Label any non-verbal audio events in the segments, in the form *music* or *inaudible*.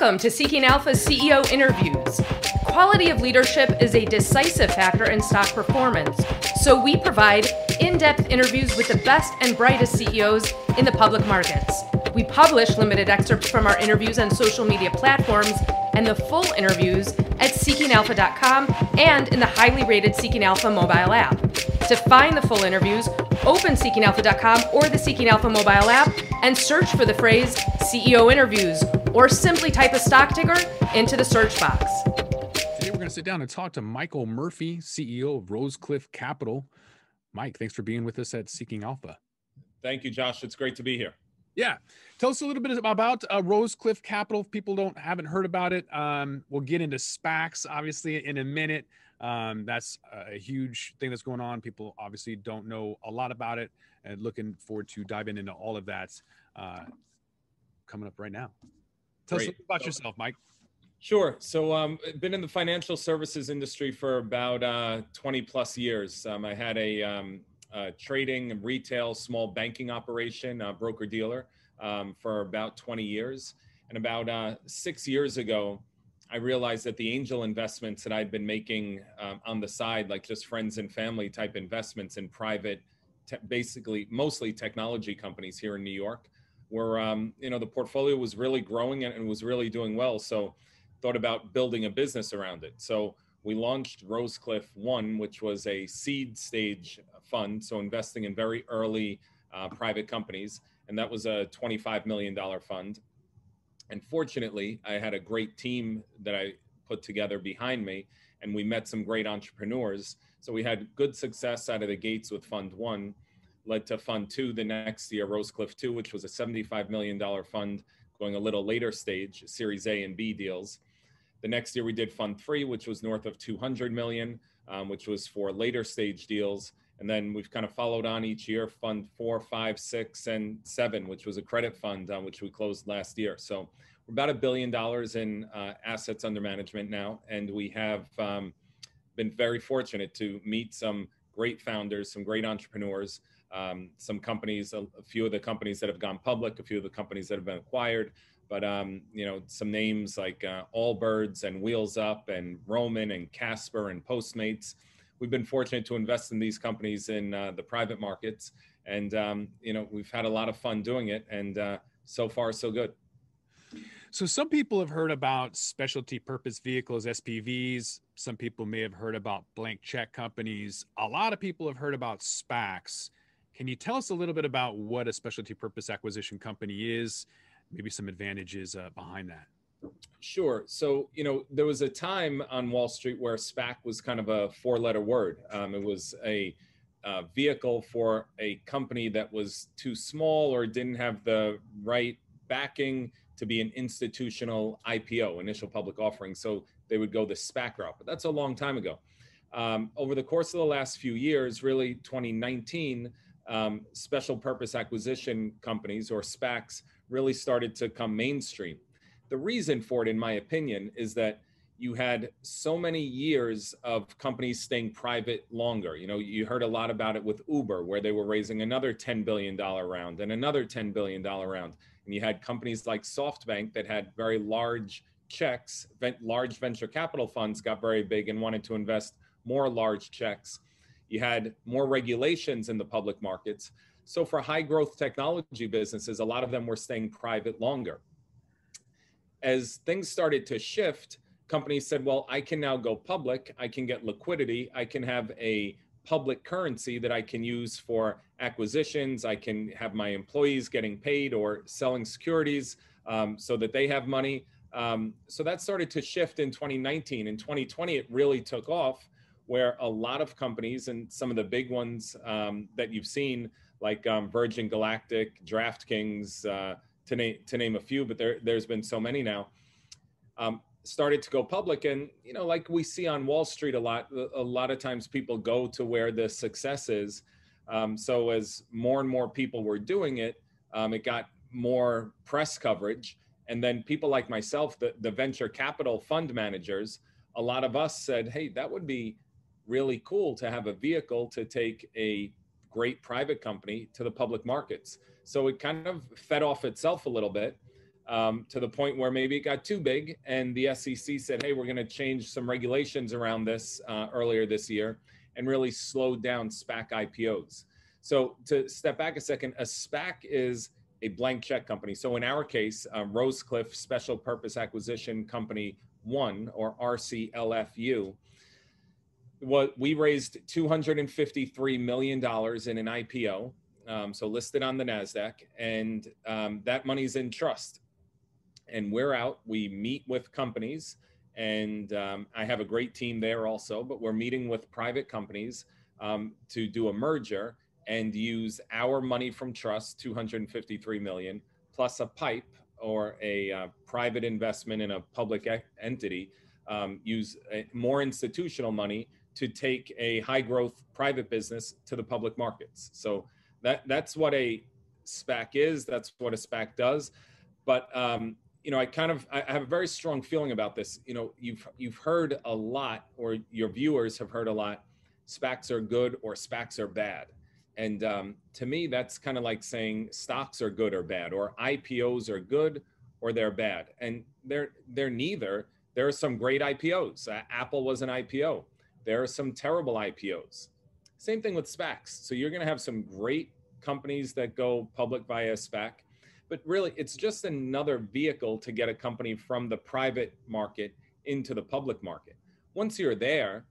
Welcome to Seeking Alpha's CEO interviews. Quality of leadership is a decisive factor in stock performance, so we provide in depth interviews with the best and brightest CEOs in the public markets. We publish limited excerpts from our interviews on social media platforms and the full interviews at seekingalpha.com and in the highly rated Seeking Alpha mobile app. To find the full interviews, open seekingalpha.com or the Seeking Alpha mobile app and search for the phrase CEO interviews or simply type a stock ticker into the search box. Today we're going to sit down and talk to Michael Murphy, CEO of Rosecliff Capital. Mike, thanks for being with us at Seeking Alpha. Thank you, Josh. It's great to be here. Yeah. Tell us a little bit about uh, Rosecliff Capital. If people don't haven't heard about it, um, we'll get into SPACs obviously in a minute. Um, that's a huge thing that's going on. People obviously don't know a lot about it, and looking forward to diving into all of that uh, coming up right now. Tell Great. us about so, yourself, Mike. Sure. So, um, been in the financial services industry for about uh, 20 plus years. Um, I had a um, uh, trading and retail small banking operation, uh, broker dealer, um, for about 20 years. And about uh, six years ago, I realized that the angel investments that I'd been making um, on the side, like just friends and family type investments in private, te- basically mostly technology companies here in New York, were um, you know the portfolio was really growing and, and was really doing well. So thought about building a business around it. So we launched Rosecliff One, which was a seed stage fund, so investing in very early uh, private companies, and that was a $25 million fund. And fortunately, I had a great team that I put together behind me, and we met some great entrepreneurs. So we had good success out of the gates with Fund One, led to Fund Two the next year, Rosecliff Two, which was a $75 million fund going a little later stage, Series A and B deals. The next year we did Fund Three, which was north of 200 million, um, which was for later stage deals. And then we've kind of followed on each year, Fund Four, Five, Six, and Seven, which was a credit fund, uh, which we closed last year. So we're about a billion dollars in uh, assets under management now, and we have um, been very fortunate to meet some great founders, some great entrepreneurs, um, some companies, a, a, few of the companies that have gone public, a few of the companies that have been acquired, but um, you know some names like uh, Allbirds and Wheels Up and Roman and Casper and Postmates. We've been fortunate to invest in these companies in uh, the private markets, and um, you know we've had a lot of fun doing it, and uh, so far so good. So some people have heard about specialty purpose vehicles, SPVs. Some people may have heard about blank check companies. A lot of people have heard about SPACs. Can you tell us a little bit about what a specialty purpose acquisition company is? maybe some advantages uh, behind that. Sure. So, you know, there was a time on Wall Street where SPAC was kind of a four letter word. Um, it was a uh, vehicle for a company that was too small or didn't have the right backing to be an institutional IPO, initial public offering. So they would go the SPAC route. But that's a long time ago. Um, over the course of the last few years, really 2019, um, special purpose acquisition companies or SPACs really started to come mainstream. The reason for it, in my opinion, is that you had so many years of companies staying private longer. You know, you heard a lot about it with Uber, where they were raising another $10 billion round and another $10 billion round. And you had companies like SoftBank that had very large checks, large venture capital funds got very big and wanted to invest more large checks. You had more regulations in the public markets. So for high growth technology businesses, a lot of them were staying private longer. As things started to shift, companies said, well, I can now go public. I can get liquidity. I can have a public currency that I can use for acquisitions. I can have my employees getting paid or selling securities um, so that they have money. Um, so that started to shift in 2019. In 2020, it really took off where a lot of companies and some of the big ones um, that you've seen like um, Virgin Galactic, DraftKings, uh, to name to name a few, but there there's been so many now. Um, started to go public, and you know, like we see on Wall Street a lot, a lot of times people go to where the success is. Um, so as more and more people were doing it, um, it got more press coverage, and then people like myself, the the venture capital fund managers, a lot of us said, hey, that would be really cool to have a vehicle to take a great private company to the public markets. So it kind of fed off itself a little bit. um, to the point where maybe it got too big, and the SEC said, "Hey, we're going to change some regulations around this uh, earlier this year," and really slowed down SPAC IPOs. So to step back a second, a SPAC is a blank check company. So in our case, um, Rosecliff Special Purpose Acquisition Company One, or RCLFU, what we raised 253 million dollars in an IPO, um, so listed on the Nasdaq, and um, that money's in trust and we're out. We meet with companies, and um, I have a great team there also. But we're meeting with private companies um, to do a merger and use our money from trust, 253 million, plus a pipe or a uh, private investment in a public entity. Um, use a, more institutional money to take a high growth private business to the public markets. So that that's what a SPAC is. That's what a SPAC does. But um, you know, I kind of I have a very strong feeling about this. You know, you've you've heard a lot, or your viewers have heard a lot. SPACs are good or SPACs are bad, and um, to me, that's kind of like saying stocks are good or bad, or IPOs are good or they're bad, and they're they're neither. There are some great IPOs. Uh, Apple was an IPO. There are some terrible IPOs. Same thing with SPACs. So you're going to have some great companies that go public via SPAC but really it's just another vehicle to get a company from the private market into the public market once you're there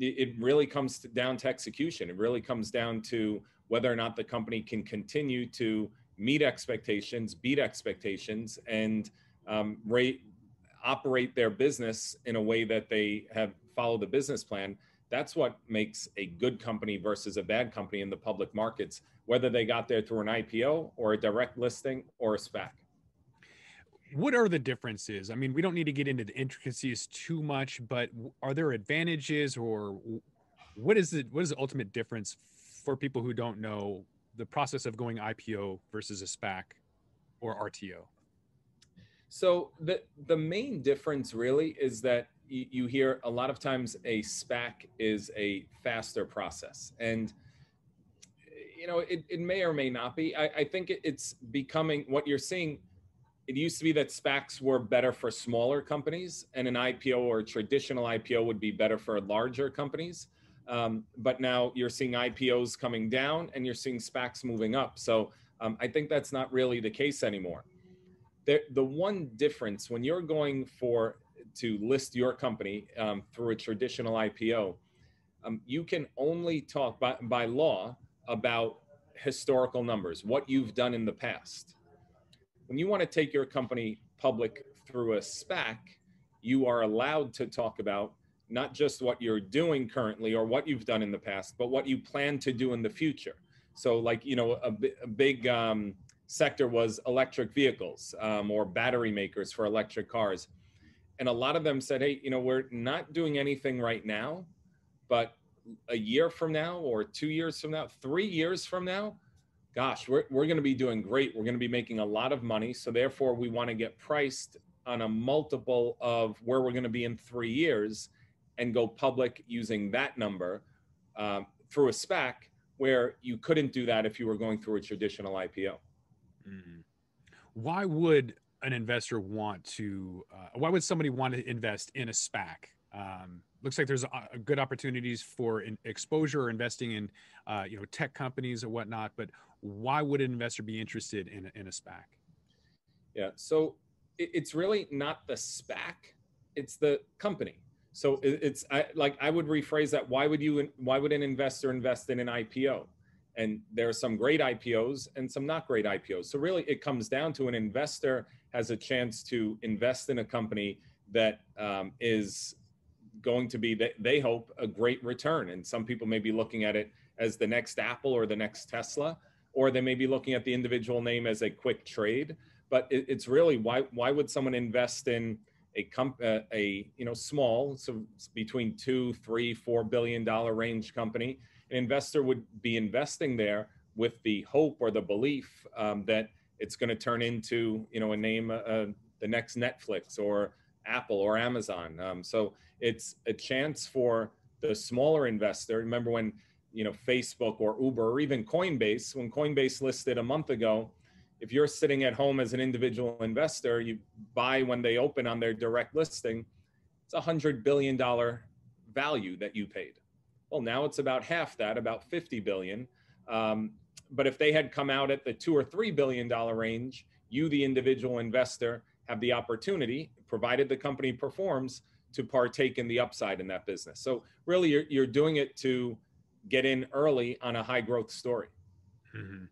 it really comes down to execution it really comes down to whether or not the company can continue to meet expectations beat expectations and um, rate operate their business in a way that they have followed the business plan that's what makes a good company versus a bad company in the public markets whether they got there through an IPO or a direct listing or a SPAC. What are the differences? I mean, we don't need to get into the intricacies too much, but are there advantages or what is the what is the ultimate difference for people who don't know the process of going IPO versus a SPAC or RTO? So the the main difference really is that you, hear a lot of times a SPAC is a faster process and you know, it, it may or may not be. I, I think it, it's becoming what you're seeing. It used to be that SPACs were better for smaller companies, and an IPO or traditional IPO would be better for larger companies. Um, but now you're seeing IPOs coming down, and you're seeing SPACs moving up. So um, I think that's not really the case anymore. The, the one difference when you're going for to list your company um, through a traditional IPO, um, you can only talk by, by law about historical numbers, what you've done in the past. When you want to take your company public through a SPAC, you are allowed to talk about not just what you're doing currently or what you've done in the past, but what you plan to do in the future. So, like, you know, a, big um, sector was electric vehicles um, or battery makers for electric cars. And a lot of them said, hey, you know, we're not doing anything right now, but a year from now or two years from now, three years from now, gosh, we're, we're going to be doing great. We're going to be making a lot of money. So therefore, we want to get priced on a multiple of where we're going to be in three years and go public using that number um, through a SPAC where you couldn't do that if you were going through a traditional IPO. Mm-hmm. Why would an investor want to, uh, why would somebody want to invest in a SPAC? Um, looks like there's a, a good opportunities for exposure or investing in uh, you know tech companies or whatnot but why would an investor be interested in, in a spac? Yeah so it, it's really not the spac it's the company. So it, it's I, like i would rephrase that why would you why would an investor invest in an ipo and there are some great ipos and some not great ipos so really it comes down to an investor has a chance to invest in a company that um, is going to be, they, they hope, a great return. And some people may be looking at it as the next Apple or the next Tesla, or they may be looking at the individual name as a quick trade. But it, it's really why why would someone invest in a comp uh, a you know small so between two three four billion dollar range company? An investor would be investing there with the hope or the belief um, that it's going to turn into you know a name uh, the next Netflix or Apple or Amazon. Um, so it's a chance for the smaller investor. Remember when you know Facebook or Uber or even Coinbase, when Coinbase listed a month ago, if you're sitting at home as an individual investor, you buy when they open on their direct listing, it's a hundred billion dollar value that you paid. Well, now it's about half that, about 50 billion. Um, but if they had come out at the two or three billion dollar range, you, the individual investor, have the opportunity, provided the company performs, to partake in the upside in that business. So really, you're, you're doing it to get in early on a high growth story. Mm-hmm.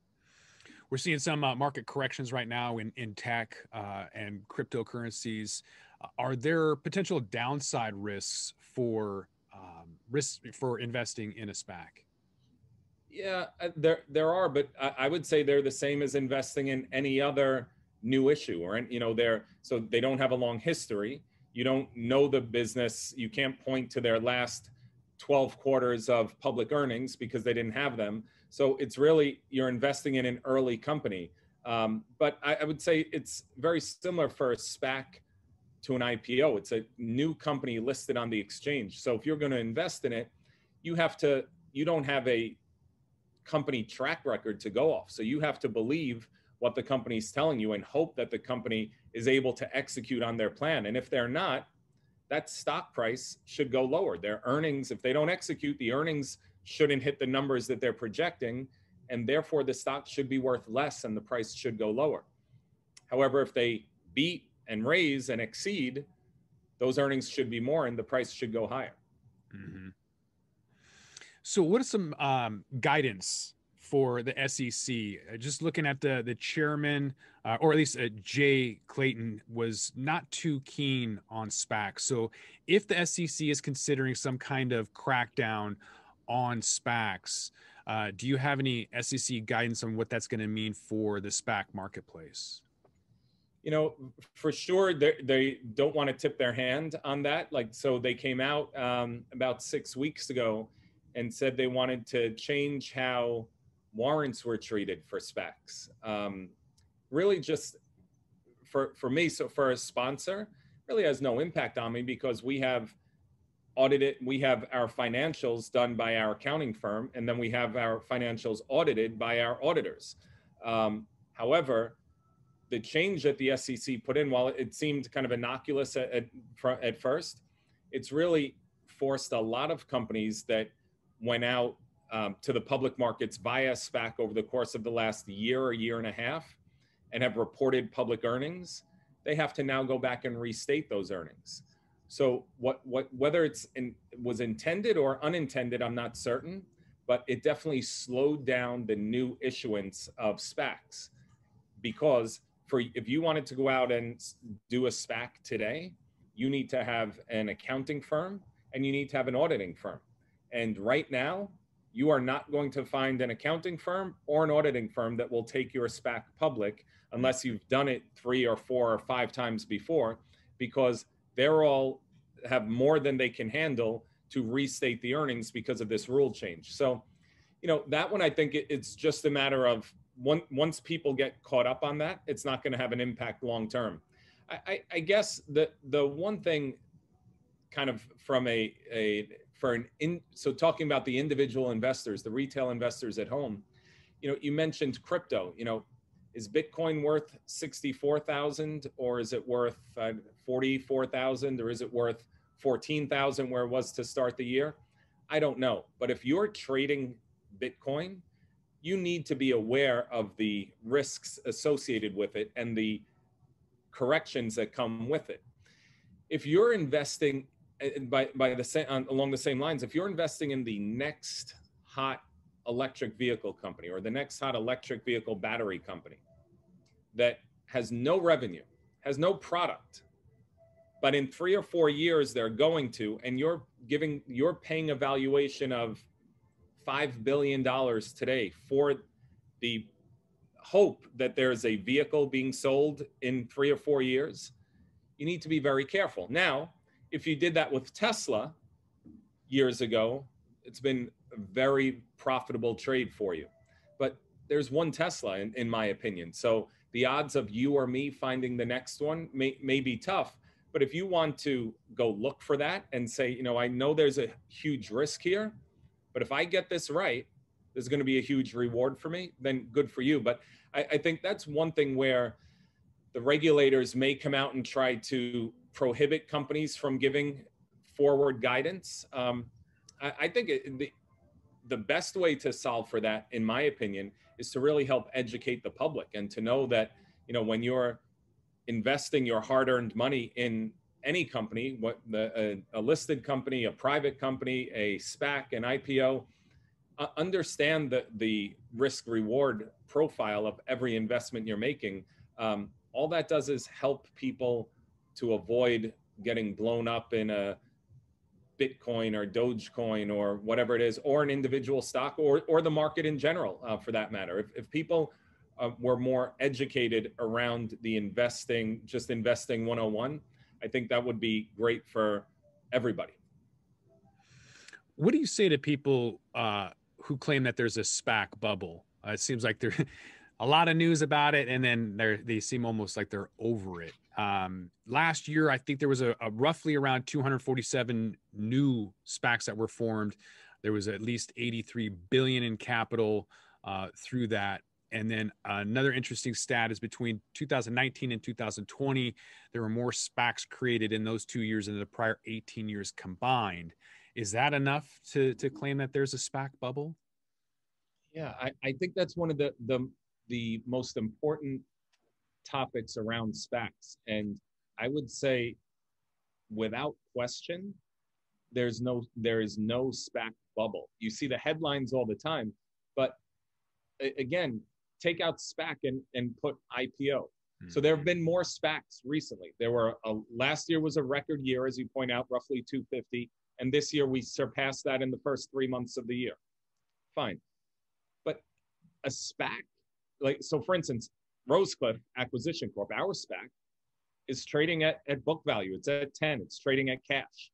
We're seeing some uh, market corrections right now in, in tech uh, and cryptocurrencies. Uh, are there potential downside risks for um, risks for investing in a SPAC? Yeah, uh, there there are, but I, I would say they're the same as investing in any other new issue, or you know, they're so they don't have a long history. You don't know the business. You can't point to their last 12 quarters of public earnings because they didn't have them. So it's really you're investing in an early company. Um, but I, I, would say it's very similar for a SPAC to an IPO. It's a new company listed on the exchange. So if you're going to invest in it, you have to you don't have a company track record to go off. So you have to believe what the company's telling you and hope that the company is able to execute on their plan. And if they're not, that stock price should go lower. Their earnings, if they don't execute, the earnings shouldn't hit the numbers that they're projecting, and therefore the stock should be worth less and the price should go lower. However, if they beat and raise and exceed, those earnings should be more and the price should go higher. Mm-hmm. So, what is some um, guidance for the SEC. Uh, just looking at the the chairman, uh, or at least uh, Jay Clayton, was not too keen on SPACs. So, if the SEC is considering some kind of crackdown on SPACs, uh, do you have any SEC guidance on what that's going to mean for the SPAC marketplace? You know, for sure, they don't want to tip their hand on that. Like, so they came out um, about six weeks ago and said they wanted to change how warrants were treated for SPACs. Um, really, just for for me, so for a sponsor, really has no impact on me because we have audited, we have our financials done by our accounting firm, and then we have our financials audited by our auditors. Um, however, the change that the SEC put in, while it seemed kind of innocuous at, at, at first, it's really forced a lot of companies that went out um, to the public markets via SPAC over the course of the last year or year and a half and have reported public earnings, they have to now go back and restate those earnings. So what what whether it's in, was intended or unintended, I'm not certain, but it definitely slowed down the new issuance of SPACs because for if you wanted to go out and do a SPAC today, you need to have an accounting firm and you need to have an auditing firm. And right now, you are not going to find an accounting firm or an auditing firm that will take your SPAC public unless you've done it three or four or five times before, because they're all have more than they can handle to restate the earnings because of this rule change. So, you know, that one I think it's just a matter of one, once people get caught up on that, it's not going to have an impact long term. I, I, I guess the the one thing, kind of from a a for an in so talking about the individual investors the retail investors at home you know you mentioned crypto you know is bitcoin worth 64000 or is it worth uh, 44000 or is it worth 14000 where it was to start the year? I don't know but if you're trading bitcoin you need to be aware of the risks associated with it and the corrections that come with it. If you're investing by by the same along the same lines, if you're investing in the next hot electric vehicle company or the next hot electric vehicle battery company that has no revenue, has no product, but in three or four years they're going to, and you're giving, you're paying a valuation of five billion dollars today for the hope that there's a vehicle being sold in three or four years, you need to be very careful. Now, if you did that with Tesla years ago, it's been a very profitable trade for you. But there's one Tesla, in, in my opinion. So the odds of you or me finding the next one may, may be tough. But if you want to go look for that and say, you know, I know there's a huge risk here, but if I get this right, there's going to be a huge reward for me, then good for you. But I, I think that's one thing where the regulators may come out and try to prohibit companies from giving forward guidance. Um, I, I, think it, the, the best way to solve for that, in my opinion, is to really help educate the public and to know that, you know, when you're investing your hard-earned money in any company, what the, a, a listed company, a private company, a SPAC, an IPO, uh, understand the, the risk reward profile of every investment you're making. Um, all that does is help people to avoid getting blown up in a Bitcoin or Dogecoin or whatever it is, or an individual stock or, or the market in general, uh, for that matter. If, if people uh, were more educated around the investing, just investing 101, I think that would be great for everybody. What do you say to people uh, who claim that there's a SPAC bubble? Uh, it seems like there's *laughs* a lot of news about it, and then they they seem almost like they're over it. Um, last year, I think there was a, a, roughly around 247 new SPACs that were formed. There was at least 83 billion in capital uh, through that. And then another interesting stat is between 2019 and 2020, there were more SPACs created in those two years than the prior 18 years combined. Is that enough to, to claim that there's a SPAC bubble? Yeah, I, I think that's one of the, the, the most important topics around SPACs. And I would say, without question, there's no there is no SPAC bubble. You see the headlines all the time, but again, take out SPAC and, and put IPO. Mm-hmm. So there have been more SPACs recently. There were a, last year was a record year, as you point out, roughly 250, and this year we surpassed that in the first three months of the year. Fine, but a SPAC, like so, for instance, Rosecliff Acquisition Corp, our SPAC, is trading at, at book value. It's at 10. It's trading at cash.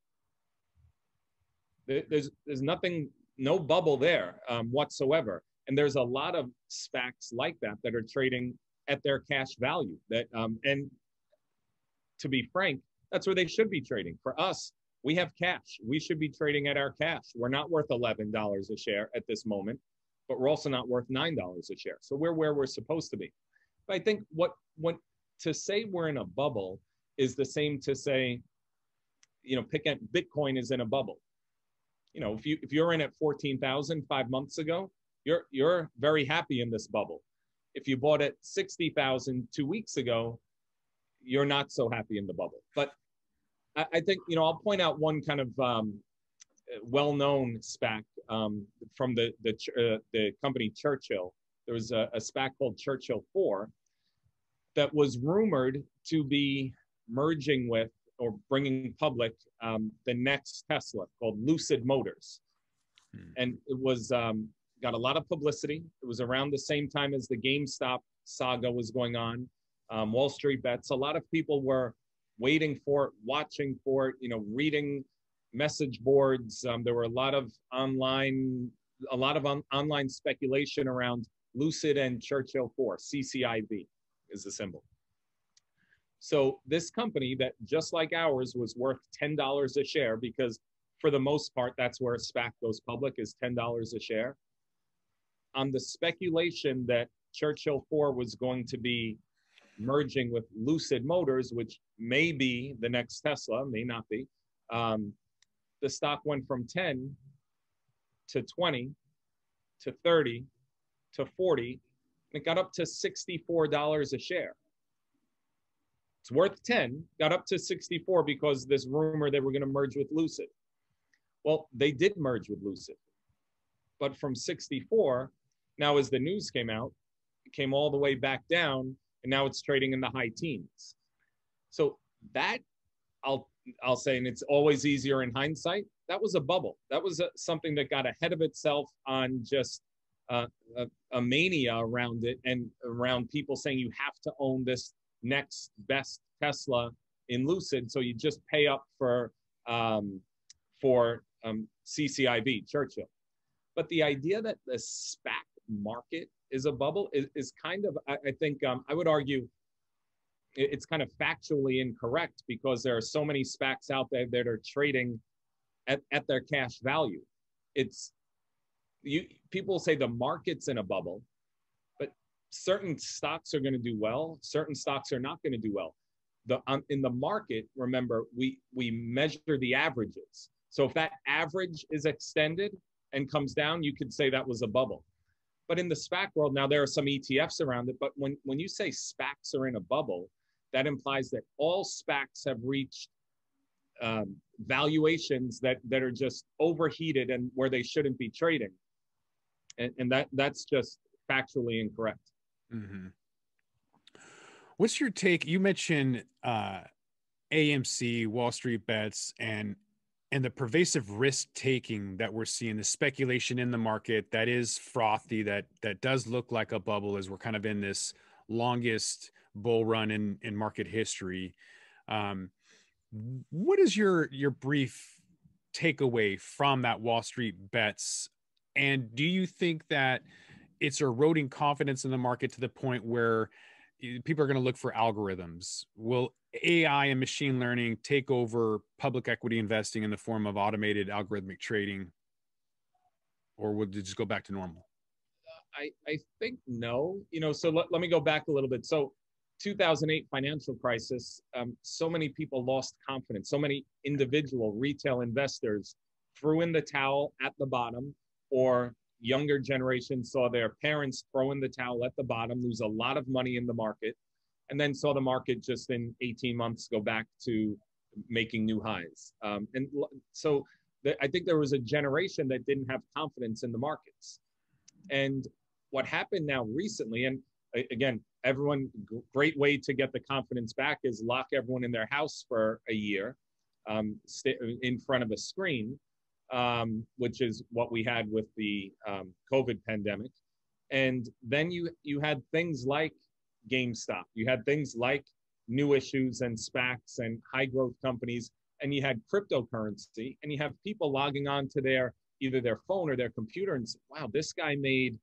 There's there's nothing, no bubble there um, whatsoever. And there's a lot of SPACs like that that are trading at their cash value. That um, and to be frank, that's where they should be trading. For us, we have cash. We should be trading at our cash. We're not worth eleven dollars a share at this moment, but we're also not worth nine dollars a share. So we're where we're supposed to be. I think what what to say we're in a bubble is the same to say, you know, pick Bitcoin is in a bubble. You know, if you if you're in at 14,000 five months ago, you're you're very happy in this bubble. If you bought at 60,000 two weeks ago, you're not so happy in the bubble. But I, I think you know I'll point out one kind of um, well-known SPAC um, from the the uh, the company Churchill. There was a, a SPAC called Churchill Four that was rumored to be merging with or bringing public um, the next Tesla called Lucid Motors. Hmm. And it was um, got a lot of publicity. It was around the same time as the GameStop saga was going on. Um, Wall Street bets. A lot of people were waiting for it, watching for it, you know, reading message boards. Um, there were a lot of online, a lot of on- online speculation around Lucid and Churchill 4, CCIV is the symbol. So this company that just like ours was worth $10 a share because for the most part, that's where SPAC goes public is $10 a share. On the speculation that Churchill 4 was going to be merging with Lucid Motors, which may be the next Tesla, may not be, um, the stock went from 10 to 20 to 30 to 40 it got up to $64 a share. It's worth 10, got up to 64 because this rumor they were going to merge with Lucid. Well, they did merge with Lucid. But from 64, now as the news came out, it came all the way back down and now it's trading in the high teens. So that I'll I'll say, and it's always easier in hindsight. That was a bubble. That was a, something that got ahead of itself on just uh, a, a, mania around it and around people saying you have to own this next best Tesla in Lucid, so you just pay up for um, for um, CCIV Churchill. But the idea that the SPAC market is a bubble is, is kind of, I, I think, um, I would argue, it's kind of factually incorrect because there are so many SPACs out there that are trading at, at their cash value. It's you people say the market's in a bubble, but certain stocks are going to do well, certain stocks are not going to do well. The um, in the market, remember we we measure the averages. So if that average is extended and comes down, you could say that was a bubble. But in the SPAC world, now there are some ETFs around it. But when when you say SPACs are in a bubble, that implies that all SPACs have reached um, valuations that that are just overheated and where they shouldn't be trading, and, and that that's just factually incorrect. Mm-hmm. What's your take? You mentioned uh, AMC, Wall Street Bets, and and the pervasive risk taking that we're seeing, the speculation in the market that is frothy, that that does look like a bubble as we're kind of in this longest bull run in in market history. Um, what is your your brief takeaway from that Wall Street bets? And do you think that it's eroding confidence in the market to the point where people are going to look for algorithms? Will AI and machine learning take over public equity investing in the form of automated algorithmic trading? Or would it just go back to normal? I, I think no. You know, so let, let me go back a little bit. So 2008 financial crisis, um, so many people lost confidence. So many individual retail investors threw in the towel at the bottom, or younger generation saw their parents throw in the towel at the bottom, lose a lot of money in the market, and then saw the market just in 18 months go back to making new highs. Um, and so I think there was a generation that didn't have confidence in the markets. And what happened now recently, and again, everyone great way to get the confidence back is lock everyone in their house for a year um, in front of a screen um, which is what we had with the um, covid pandemic and then you you had things like gamestop you had things like new issues and spacs and high growth companies and you had cryptocurrency and you have people logging on to their either their phone or their computer and say, wow this guy made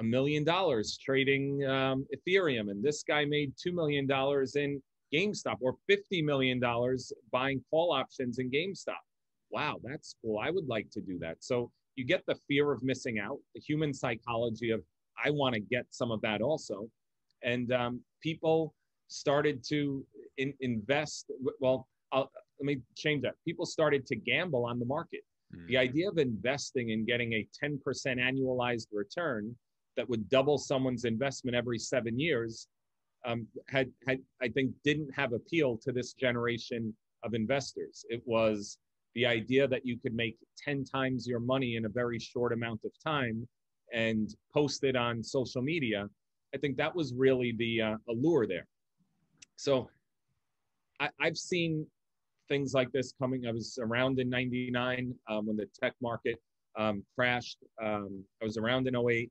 a million dollars trading um, Ethereum, and this guy made two million dollars in GameStop, or fifty million dollars buying call options in GameStop. Wow, that's cool. I would like to do that. So you get the fear of missing out, the human psychology of I want to get some of that also, and um, people started to in, invest. Well, I'll, let me change that. People started to gamble on the market. Mm-hmm. The idea of investing and getting a 10% annualized return that would double someone's investment every seven years um, had, had I think didn't have appeal to this generation of investors. It was the idea that you could make 10 times your money in a very short amount of time and post it on social media. I think that was really the uh, allure there. So I, have seen things like this coming. I was around in 99 um, when the tech market um, crashed. Um, I was around in 08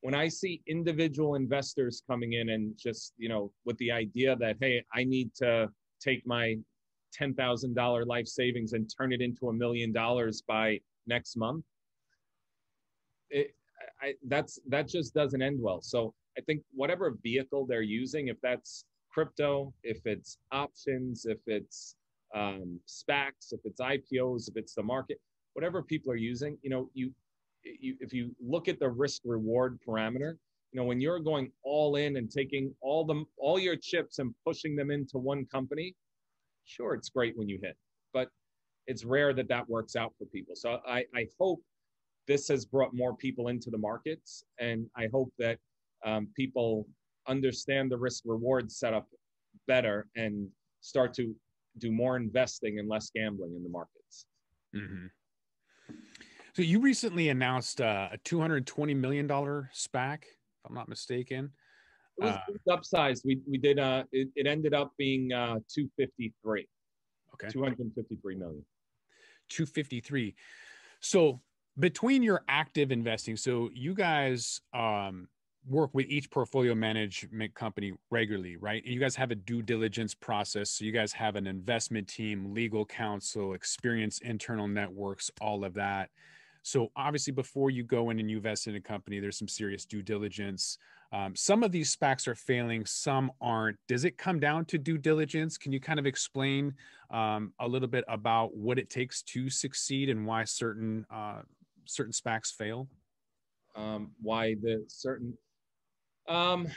when I see individual investors coming in and just, you know, with the idea that, hey, I need to take my $10,000 life savings and turn it into a million dollars by next month, it, I, that's that just doesn't end well. So I think whatever vehicle they're using, if that's crypto, if it's options, if it's um, SPACs, if it's IPOs, if it's the market, whatever people are using, you know, you you, if you look at the risk reward parameter, you know, when you're going all in and taking all the all your chips and pushing them into one company, sure, it's great when you hit, but it's rare that that works out for people. So I, I hope this has brought more people into the markets, and I hope that um, people understand the risk reward setup better and start to do more investing and less gambling in the markets. Mm-hmm. So you recently announced uh, a $220 million SPAC, if I'm not mistaken. It was uh, upsized. We, we did, uh, it, it ended up being uh, 253. Okay. 253 million. 253. So between your active investing, so you guys um, work with each portfolio management company regularly, right? And you guys have a due diligence process. So you guys have an investment team, legal counsel, experience internal networks, all of that. So obviously, before you go in and you invest in a company, there's some serious due diligence. Um, some of these SPACs are failing, some aren't. Does it come down to due diligence? Can you kind of explain um, a little bit about what it takes to succeed and why certain uh, certain SPACs fail? Um, why the certain Um,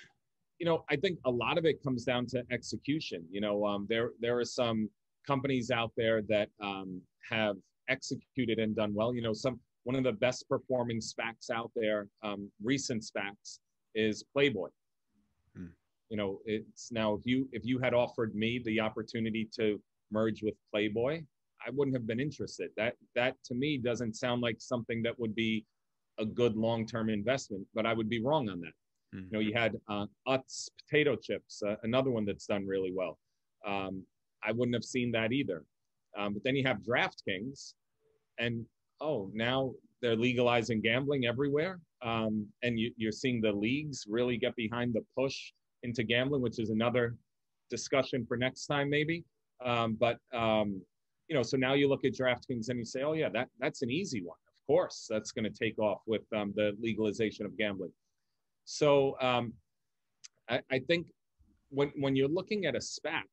you know, I think a lot of it comes down to execution. You know, um, there there are some companies out there that um, have executed and done well. You know, some one of the best performing SPACs out there, recent SPACs, is Playboy. Hmm. You know, it's now if you if you had offered me the opportunity to merge with Playboy, I wouldn't have been interested. That that to me doesn't sound like something that would be a good long-term investment, but I would be wrong on that. Mm-hmm. You know, you had uh, Utz potato chips, uh, another one that's done really well. Um, I wouldn't have seen that either. Um, but then you have DraftKings, and oh, now they're legalizing gambling everywhere, um, and you, you're seeing the leagues really get behind the push into gambling, which is another discussion for next time maybe. Um, but um, you know, so now you look at DraftKings and you say, oh yeah, that that's an easy one. Of course, that's going to take off with um, the legalization of gambling. So um, I, I, think when when you're looking at a SPAC,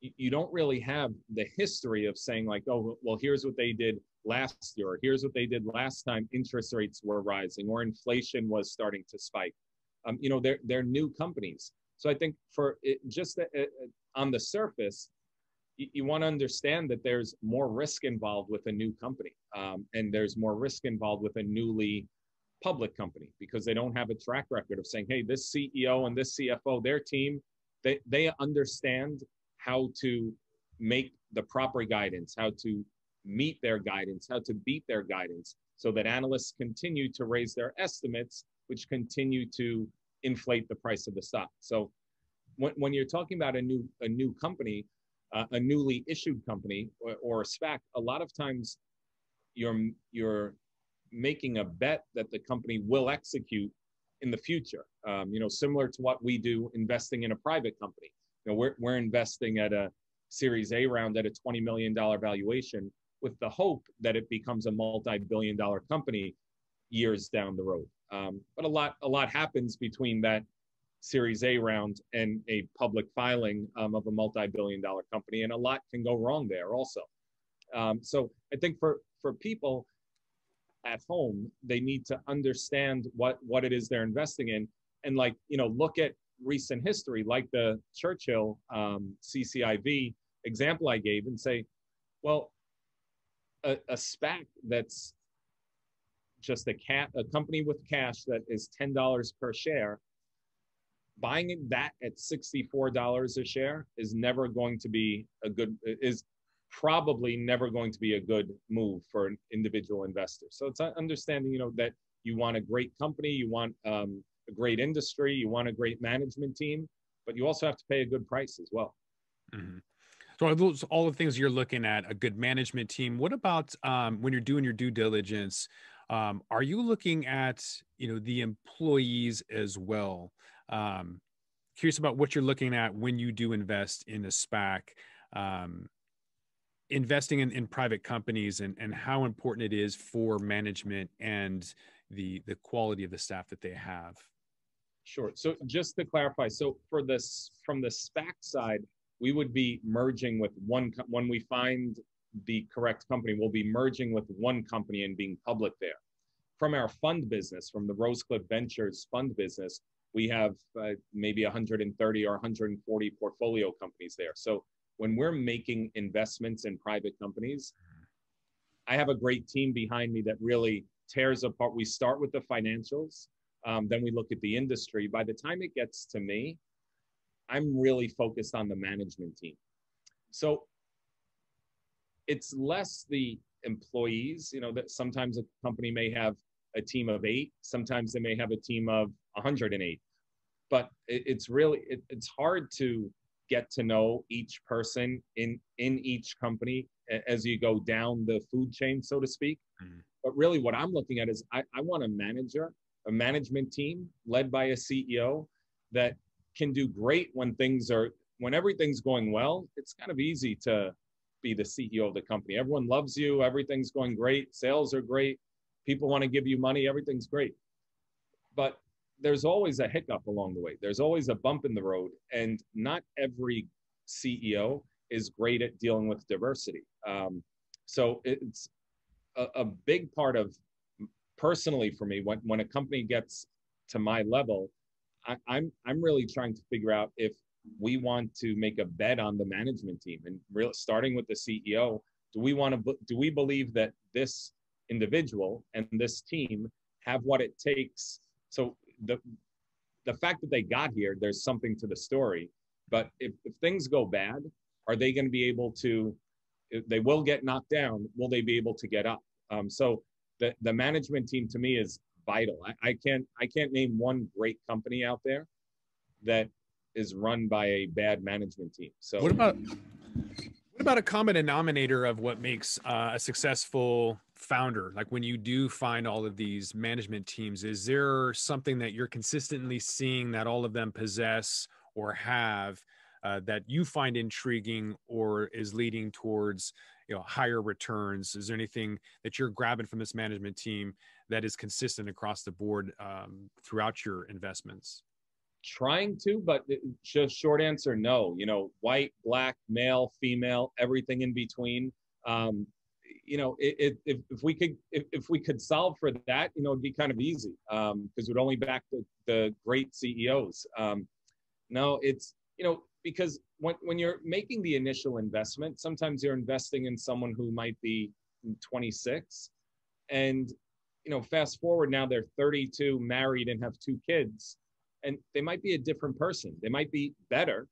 you, you, don't really have the history of saying like, oh, well, here's what they did last year, here's what they did last time interest rates were rising, or inflation was starting to spike. Um, you know, they're they're new companies. So I think for it, just uh, uh on the surface, you, you want to understand that there's more risk involved with a new company, um, and there's more risk involved with a newly public company because they don't have a track record of saying, hey, this CEO and this CFO, their team, they, they understand how to make the proper guidance, how to meet their guidance, how to beat their guidance, so that analysts continue to raise their estimates, which continue to inflate the price of the stock. So when, when you're talking about a new a new company, uh, a newly issued company or, or, a SPAC, a lot of times you're you're making a bet that the company will execute in the future. Um, you know, similar to what we do investing in a private company. You know, we're we're investing at a Series A round at a twenty million dollar valuation with the hope that it becomes a multi-billion dollar company years down the road. Um, but a lot a lot happens between that Series A round and a public filing um, of a multi-billion dollar company, and a lot can go wrong there also. Um, so I think for for people at home, they need to understand what what it is they're investing in, and like you know, look at recent history, like the Churchill um, CCIV example I gave, and say, well, a, a SPAC that's just a cat a company with cash that is ten dollars per share buying that at $64 a share is never going to be a good is probably never going to be a good move for an individual investor so it's understanding you know that you want a great company you want um, a great industry you want a great management team but you also have to pay a good price as well mm-hmm. So those all the things you're looking at? A good management team. What about um, when you're doing your due diligence? Um, are you looking at you know the employees as well? Um, curious about what you're looking at when you do invest in a SPAC, um, investing in, in private companies, and, and how important it is for management and the the quality of the staff that they have. Sure. So just to clarify, so for this from the SPAC side, we would be merging with one when we find the correct company, we'll be merging with one company and being public there. From our fund business, from the Rosecliff Ventures fund business, we have uh, maybe 130 or 140 portfolio companies there. So when we're making investments in private companies, I have a great team behind me that really tears apart. We start with the financials, um, then we look at the industry. By the time it gets to me, I'm really focused on the management team. So it's less the employees, you know, that sometimes a company may have a team of eight, sometimes they may have a team of 108 but it's really it, it's hard to get to know each person in in each company as you go down the food chain so to speak mm-hmm. but really what i'm looking at is I, I want a manager a management team led by a ceo that can do great when things are when everything's going well it's kind of easy to be the ceo of the company everyone loves you everything's going great sales are great people want to give you money everything's great but there's always a hiccup along the way. There's always a bump in the road, and not every CEO is great at dealing with diversity. Um, so it's a, a, big part of personally for me when, when a company gets to my level, I, I'm I'm really trying to figure out if we want to make a bet on the management team and real starting with the CEO. Do we want to do we believe that this individual and this team have what it takes? So the the fact that they got here, there's something to the story. But if, if things go bad, are they going to be able to? They will get knocked down. Will they be able to get up? Um, so the the management team to me is vital. I, I can't I can't name one great company out there that is run by a bad management team. So what about what about a common denominator of what makes uh, a successful founder? Like when you do find all of these management teams, is there something that you're consistently seeing that all of them possess or have uh, that you find intriguing or is leading towards you know higher returns? Is there anything that you're grabbing from this management team that is consistent across the board um, throughout your investments? Trying to, but just short answer, no. You know, white, black, male, female, everything in between. Um, you know, it, it, if, we could if, if we could solve for that, you know, it'd be kind of easy because um, it would only back the, the great CEOs. Um, no, it's you know because when when you're making the initial investment, sometimes you're investing in someone who might be 26, and you know, fast forward now they're 32, married, and have two kids, and they might be a different person. They might be better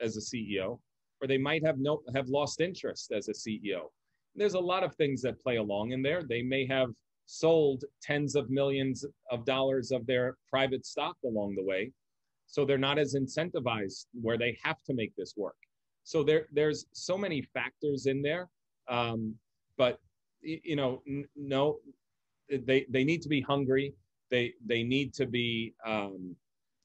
as a CEO, or they might have no have lost interest as a CEO. There's a lot of things that play along in there. They may have sold tens of millions of dollars of their private stock along the way, so they're not as incentivized where they have to make this work. So there there's so many factors in there, um, but you know, n- no, they they need to be hungry. They they need to be um,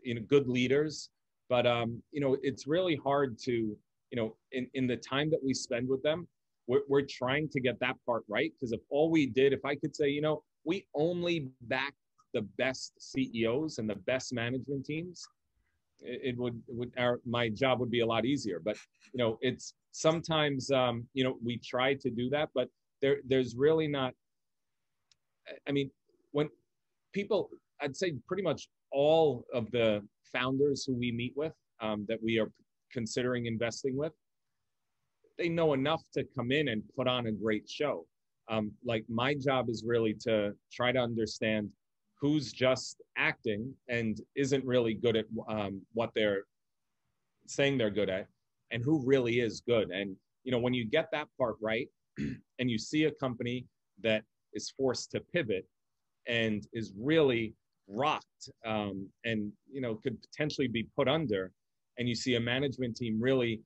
you know good leaders. But um, you know it's really hard to you know in in the time that we spend with them, we're we're trying to get that part right. Because if all we did, if I could say, you know, we only back the best CEOs and the best management teams, it, it would it would our my job would be a lot easier. But you know it's sometimes um, you know we try to do that, but there there's really not I mean, when people, I'd say pretty much all of the founders who we meet with um, that we are considering investing with, they know enough to come in and put on a great show. Um, like my job is really to try to understand who's just acting and isn't really good at um, what they're saying they're good at, and who really is good. And you know, when you get that part right, *clears throat* and you see a company that is forced to pivot and is really rocked um, and you know could potentially be put under. And you see a management team really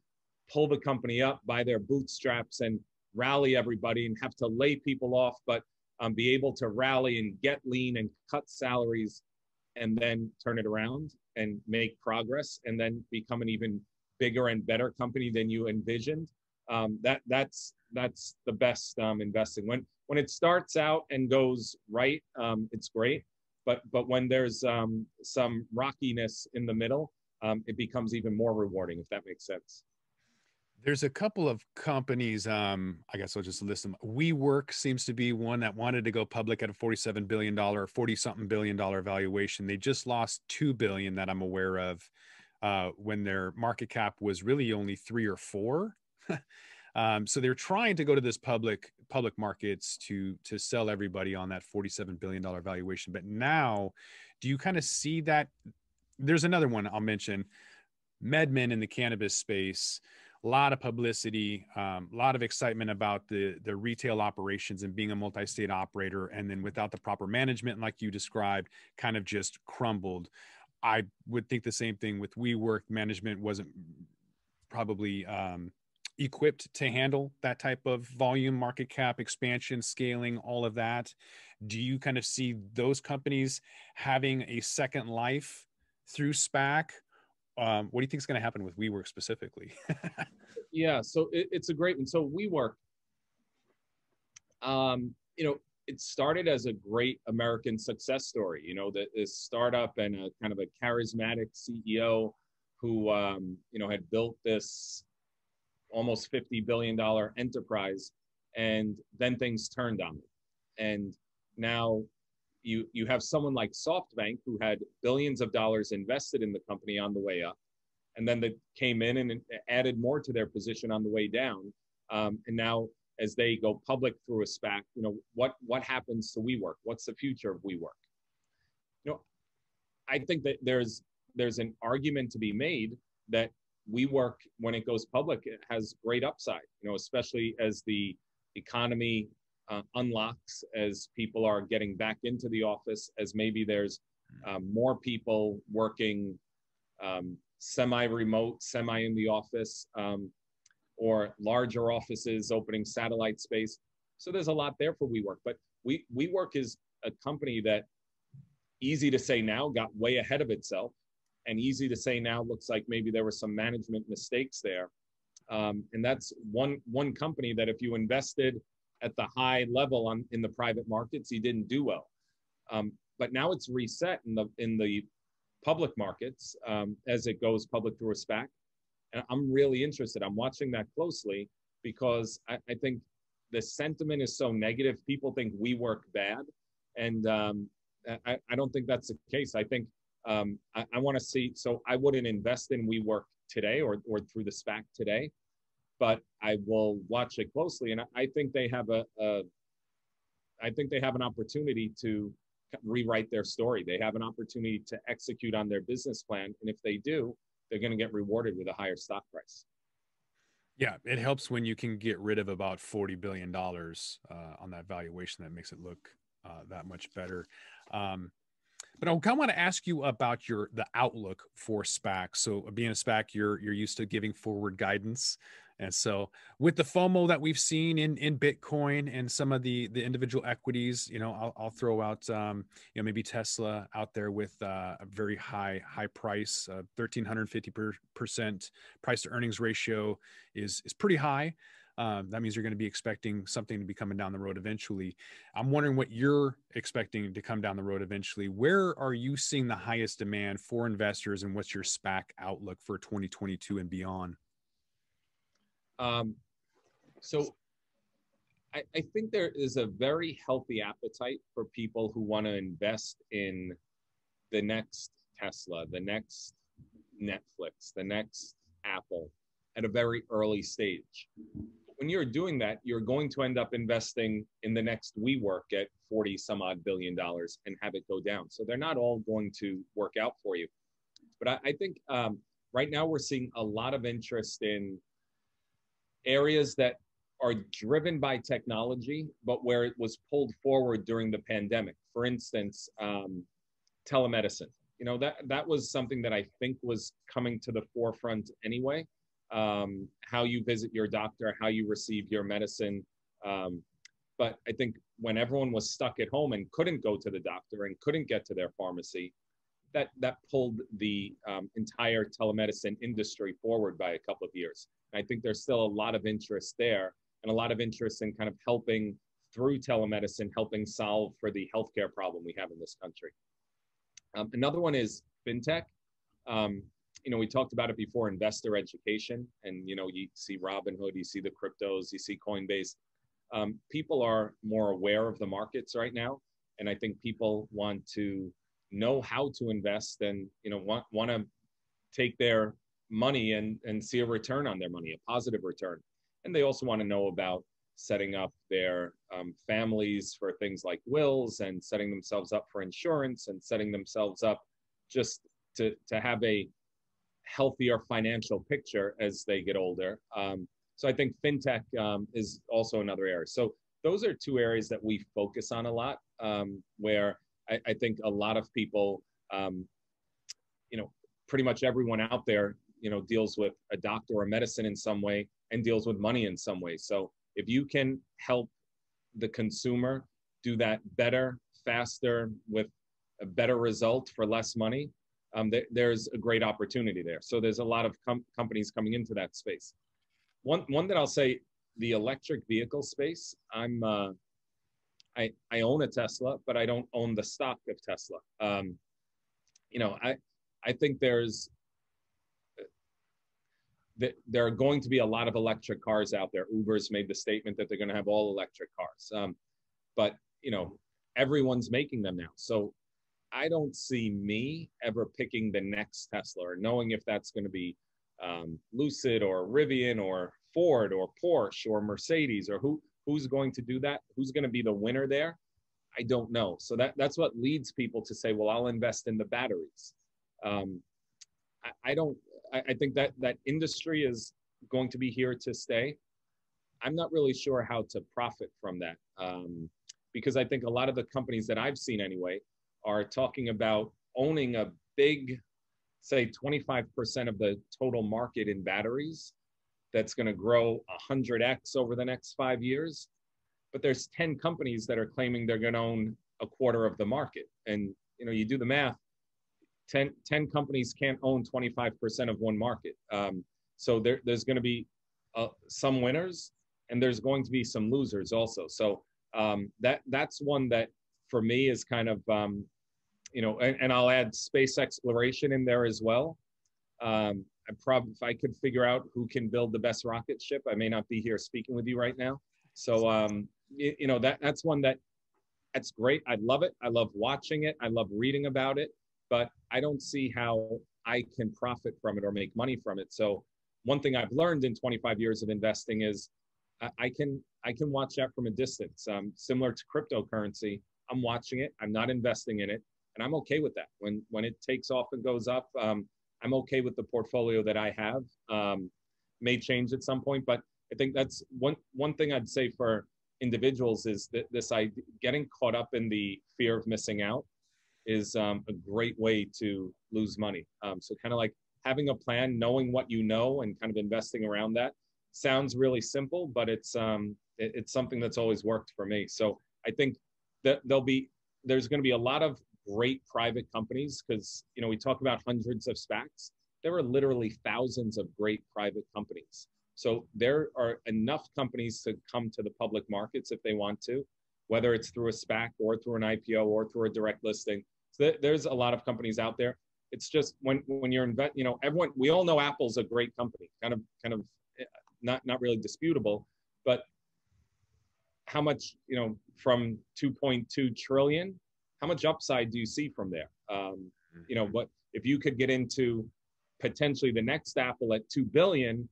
pull the company up by their bootstraps and rally everybody and have to lay people off but um, be able to rally and get lean and cut salaries and then turn it around and make progress and then become an even bigger and better company than you envisioned. Um, that that's that's the best um, investing. When when it starts out and goes right, um, it's great. But but when there's um, some rockiness in the middle, um, it becomes even more rewarding. If that makes sense. There's a couple of companies. Um, I guess I'll just list them. WeWork seems to be one that wanted to go public at a 47 billion dollar, 40 something billion dollar valuation. They just lost two billion that I'm aware of, uh, when their market cap was really only three or four. *laughs* Um, so they're trying to go to this public public markets to to sell everybody on that 47 billion dollar valuation. But now, do you kind of see that? There's another one I'll mention, MedMen in the cannabis space. A lot of publicity, um, a lot of excitement about the the retail operations and being a multi-state operator, and then without the proper management, like you described, kind of just crumbled. I would think the same thing with WeWork. Management wasn't probably um, equipped to handle that type of volume, market cap expansion, scaling, all of that. Do you kind of see those companies having a second life through SPAC? Um, what do you think is going to happen with WeWork specifically? *laughs* yeah, so it, it's a great one. So WeWork, um, you know, it started as a great American success story. You know, this startup and a kind of a charismatic CEO who, um, you know, had built this almost $50 billion enterprise. And then things turned on it. And now you you have someone like SoftBank who had billions of dollars invested in the company on the way up, and then they came in and added more to their position on the way down. Um, and now, as they go public through a SPAC, you know what what happens to WeWork? What's the future of WeWork? You know, I think that there's there's an argument to be made that WeWork, when it goes public, it has great upside. You know, especially as the economy uh, unlocks, as people are getting back into the office, as maybe there's um, more people working um, semi-remote, semi in the office, um, or larger offices opening satellite space. So there's a lot there for WeWork. But we WeWork is a company that easy to say now got way ahead of itself and easy to say now looks like maybe there were some management mistakes there. Um, and that's one one company that if you invested at the high level on in the private markets, you didn't do well. Um, but now it's reset in the in the public markets um, as it goes public through a SPAC. And I'm really interested. I'm watching that closely because I, I think the sentiment is so negative. People think we work bad, and um, I, I don't think that's the case. I think um, I, I want to see. So I wouldn't invest in WeWork today or or through the SPAC today, but I will watch it closely, and I, I think they have a, a I think they have an opportunity to rewrite their story. They have an opportunity to execute on their business plan, and if they do, they're going to get rewarded with a higher stock price. Yeah, it helps when you can get rid of about forty billion dollars uh, on that valuation. That makes it look uh, that much better. Um, but I kind of want to ask you about your the outlook for SPAC. So uh, being a SPAC, you're you're used to giving forward guidance. And so with the FOMO that we've seen in, in Bitcoin and some of the, the individual equities, you know, I'll, I'll throw out, um, you know, maybe Tesla out there with uh, a very high, high price, uh, 1350 percent price to earnings ratio is, is pretty high. Um, that means you're going to be expecting something to be coming down the road eventually. I'm wondering what you're expecting to come down the road eventually. Where are you seeing the highest demand for investors, and what's your SPAC outlook for 2022 and beyond? Um, so, I, I think there is a very healthy appetite for people who want to invest in the next Tesla, the next Netflix, the next Apple at a very early stage when you're doing that, you're going to end up investing in the next WeWork at 40 some odd billion dollars and have it go down. So they're not all going to work out for you. But I, I think um, right now we're seeing a lot of interest in areas that are driven by technology, but where it was pulled forward during the pandemic. For instance, um, telemedicine. You know that that was something that I think was coming to the forefront anyway um, how you visit your doctor, how you receive your medicine. Um, but I think when everyone was stuck at home and couldn't go to the doctor and couldn't get to their pharmacy, that that pulled the um, entire telemedicine industry forward by a couple of years. And I think there's still a lot of interest there and a lot of interest in kind of helping through telemedicine, helping solve for the healthcare problem we have in this country. Um, another one is fintech. Um, you know, we talked about it before, investor education, and you know, you see Robinhood, you see the cryptos, you see Coinbase. Um, people are more aware of the markets right now, and I think people want to know how to invest and you know want want to take their money and and see a return on their money, a positive return, and they also want to know about setting up their um, families for things like wills and setting themselves up for insurance and setting themselves up just to to have a healthier financial picture as they get older. Um, so I think fintech um, is also another area. So those are two areas that we focus on a lot, um, where I, I, think a lot of people, um, you know, pretty much everyone out there, you know, deals with a doctor or medicine in some way and deals with money in some way. So if you can help the consumer do that better, faster, with a better result for less money, um, th- there's a great opportunity there. So there's a lot of com- companies coming into that space. One one that I'll say, the electric vehicle space. I'm uh, I I own a Tesla, but I don't own the stock of Tesla. Um, you know, I I think there's that there are going to be a lot of electric cars out there. Uber's made the statement that they're going to have all electric cars. Um, but you know, everyone's making them now. So I don't see me ever picking the next Tesla or knowing if that's going to be um, Lucid or Rivian or Ford or Porsche or Mercedes or who who's going to do that. Who's going to be the winner there? I don't know. So that that's what leads people to say, well, I'll invest in the batteries. Um, I, I don't. I, I think that that industry is going to be here to stay. I'm not really sure how to profit from that um, because I think a lot of the companies that I've seen anyway are talking about owning a big, say, 25% of the total market in batteries that's going to grow 100x over the next five years. But there's 10 companies that are claiming they're going to own a quarter of the market. And you know, you do the math, 10, 10 companies can't own 25% of one market. Um, so there, there's going to be uh, some winners and there's going to be some losers also. So um, that that's one that for me is kind of um, you know, and, and, I'll add space exploration in there as well. Um, I probably if I could figure out who can build the best rocket ship, I may not be here speaking with you right now. So um, you, you know that that's one that that's great. I love it. I love watching it. I love reading about it, but I don't see how I can profit from it or make money from it. So one thing I've learned in 25 years of investing is I, can I can watch that from a distance. Um, similar to cryptocurrency, I'm watching it. I'm not investing in it, and I'm okay with that. When when it takes off and goes up, um, I'm okay with the portfolio that I have. Um, may change at some point, but I think that's one one thing I'd say for individuals is that this idea, getting caught up in the fear of missing out is um, a great way to lose money. Um, so kind of like having a plan, knowing what you know, and kind of investing around that sounds really simple, but it's um, it, it's something that's always worked for me. So I think that there'll be there's going to be a lot of great private companies because you know we talk about hundreds of SPACs. There are literally thousands of great private companies. So there are enough companies to come to the public markets if they want to, whether it's through a SPAC or through an IPO or through a direct listing. So there's a lot of companies out there. It's just when when you're invest, you know, everyone we all know Apple's a great company, kind of kind of eh, not not really disputable, but how much you know from 2.2 trillion, how much upside do you see from there? Um, you know, but if you could get into potentially the next Apple at two billion,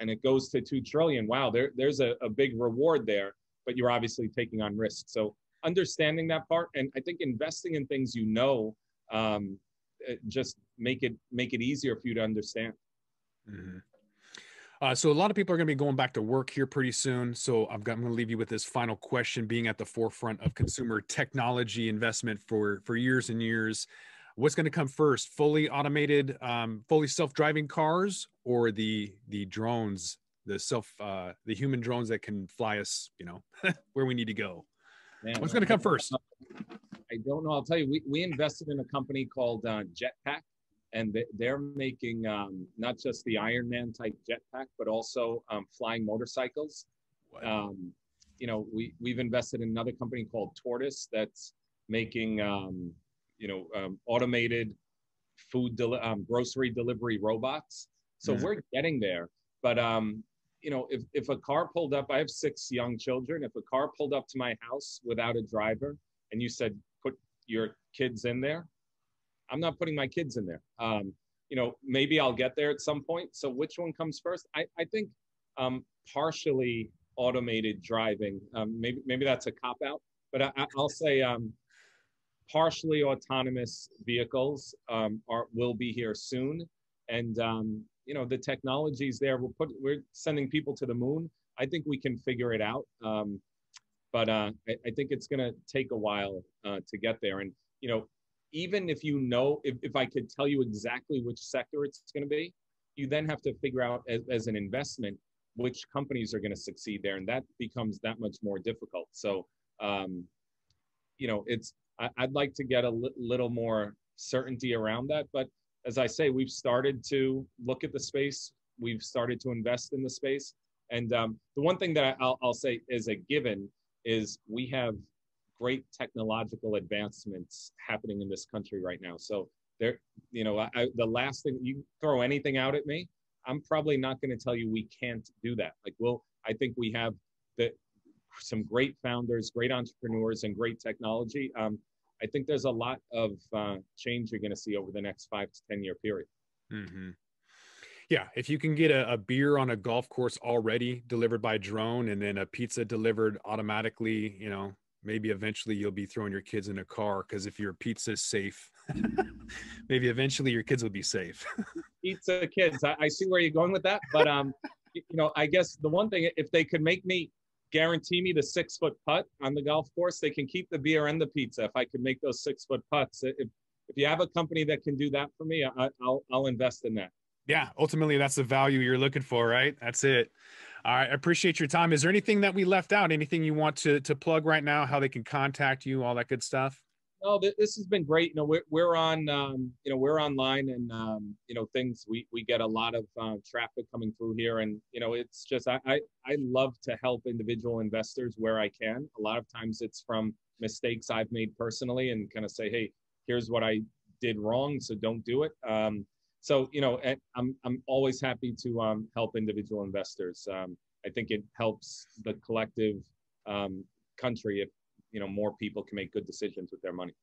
and it goes to two trillion, wow, there there's a, a big reward there. But you're obviously taking on risk. So understanding that part, and I think investing in things you know, um, just make it make it easier for you to understand. Mm-hmm. Uh, so a lot of people are going to be going back to work here pretty soon. So I've got, I'm going to leave you with this final question: being at the forefront of consumer technology investment for for years and years, what's going to come first? Fully automated, um, fully self-driving cars, or the the drones, the self uh, the human drones that can fly us, you know, *laughs* where we need to go? Man, what's going to come first? I don't know. I'll tell you. We we invested in a company called uh, Jetpack and they're making um, not just the Ironman type jetpack, but also um, flying motorcycles. Wow. Um, you know, we we've invested in another company called Tortoise that's making um, you know um, automated food deli- um, grocery delivery robots. So mm-hmm. we're getting there, but you know, if, if a car pulled up, I have six young children. If a car pulled up to my house without a driver and you said, put your kids in there, I'm not putting my kids in there. Um, you know, maybe I'll get there at some point. So which one comes first? I, I think um, partially automated driving. Um, maybe maybe that's a cop out, but I, will say um, partially autonomous vehicles um, are will be here soon, and um, you know the technology's there. We'll put we're sending people to the moon. I think we can figure it out, um, but uh, I, I, think it's going to take a while uh, to get there. And you know, even if you know, if, if I could tell you exactly which sector it's going to be, you then have to figure out as, as an investment which companies are going to succeed there, and that becomes that much more difficult. So, um, you know, it's I, would like to get a li- little more certainty around that, but as I say, we've started to look at the space. We've started to invest in the space, and um, the one thing that I'll, I'll say is a given is we have great technological advancements happening in this country right now. So there, you know, I, the last thing you throw anything out at me, I'm probably not going to tell you we can't do that. Like, well, I think we have the some great founders, great entrepreneurs, and great technology. Um, I think there's a lot of uh, change you're going to see over the next five to ten year period. Mm-hmm. Yeah, if you can get a, a, beer on a golf course already delivered by drone, and then a pizza delivered automatically, you know, maybe eventually you'll be throwing your kids in a car because if your pizza is safe, *laughs* maybe eventually your kids will be safe. *laughs* pizza kids, I, I, see where you're going with that, but um, you know, I guess the one thing if they could make me guarantee me the six foot putt on the golf course, they can keep the beer and the pizza. If I could make those six foot putts, if if you have a company that can do that for me, I, I'll I'll invest in that. Yeah, ultimately that's the value you're looking for, right? That's it. I appreciate your time. Is there anything that we left out? Anything you want to to plug right now? How they can contact you? All that good stuff. No, this has been great. You know, we're we're on um, you know we're online and um, you know things we we get a lot of uh, traffic coming through here, and you know it's just I, I I love to help individual investors where I can. A lot of times it's from mistakes I've made personally, and kind of say, hey, here's what I did wrong, so don't do it. Um, so you know i'm i'm always happy to um, help individual investors. Um, i think it helps the collective um, country if you know more people can make good decisions with their money.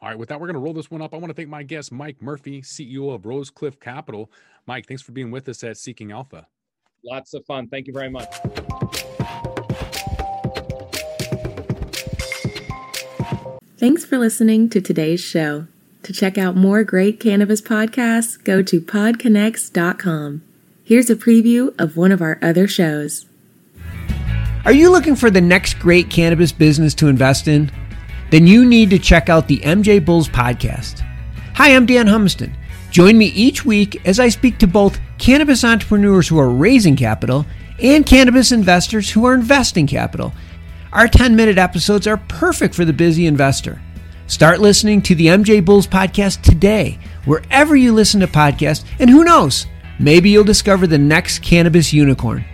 All right with that we're going to roll this one up. I want to thank my guest mike murphy ceo of rosecliff capital. Mike thanks for being with us at seeking alpha. Lots of fun. Thank you very much. Thanks for listening to today's show to check out more great cannabis podcasts, go to podconnects.com. Here's a preview of one of our other shows. Are you looking for the next great cannabis business to invest in? Then you need to check out the MJ Bulls podcast. Hi, I'm Dan Humiston. Join me each week as I speak to both cannabis entrepreneurs who are raising capital and cannabis investors who are investing capital. Our 10 minute episodes are perfect for the busy investor. Start listening to the MJ Bulls podcast today, wherever you listen to podcasts, and who knows, maybe you'll discover the next cannabis unicorn.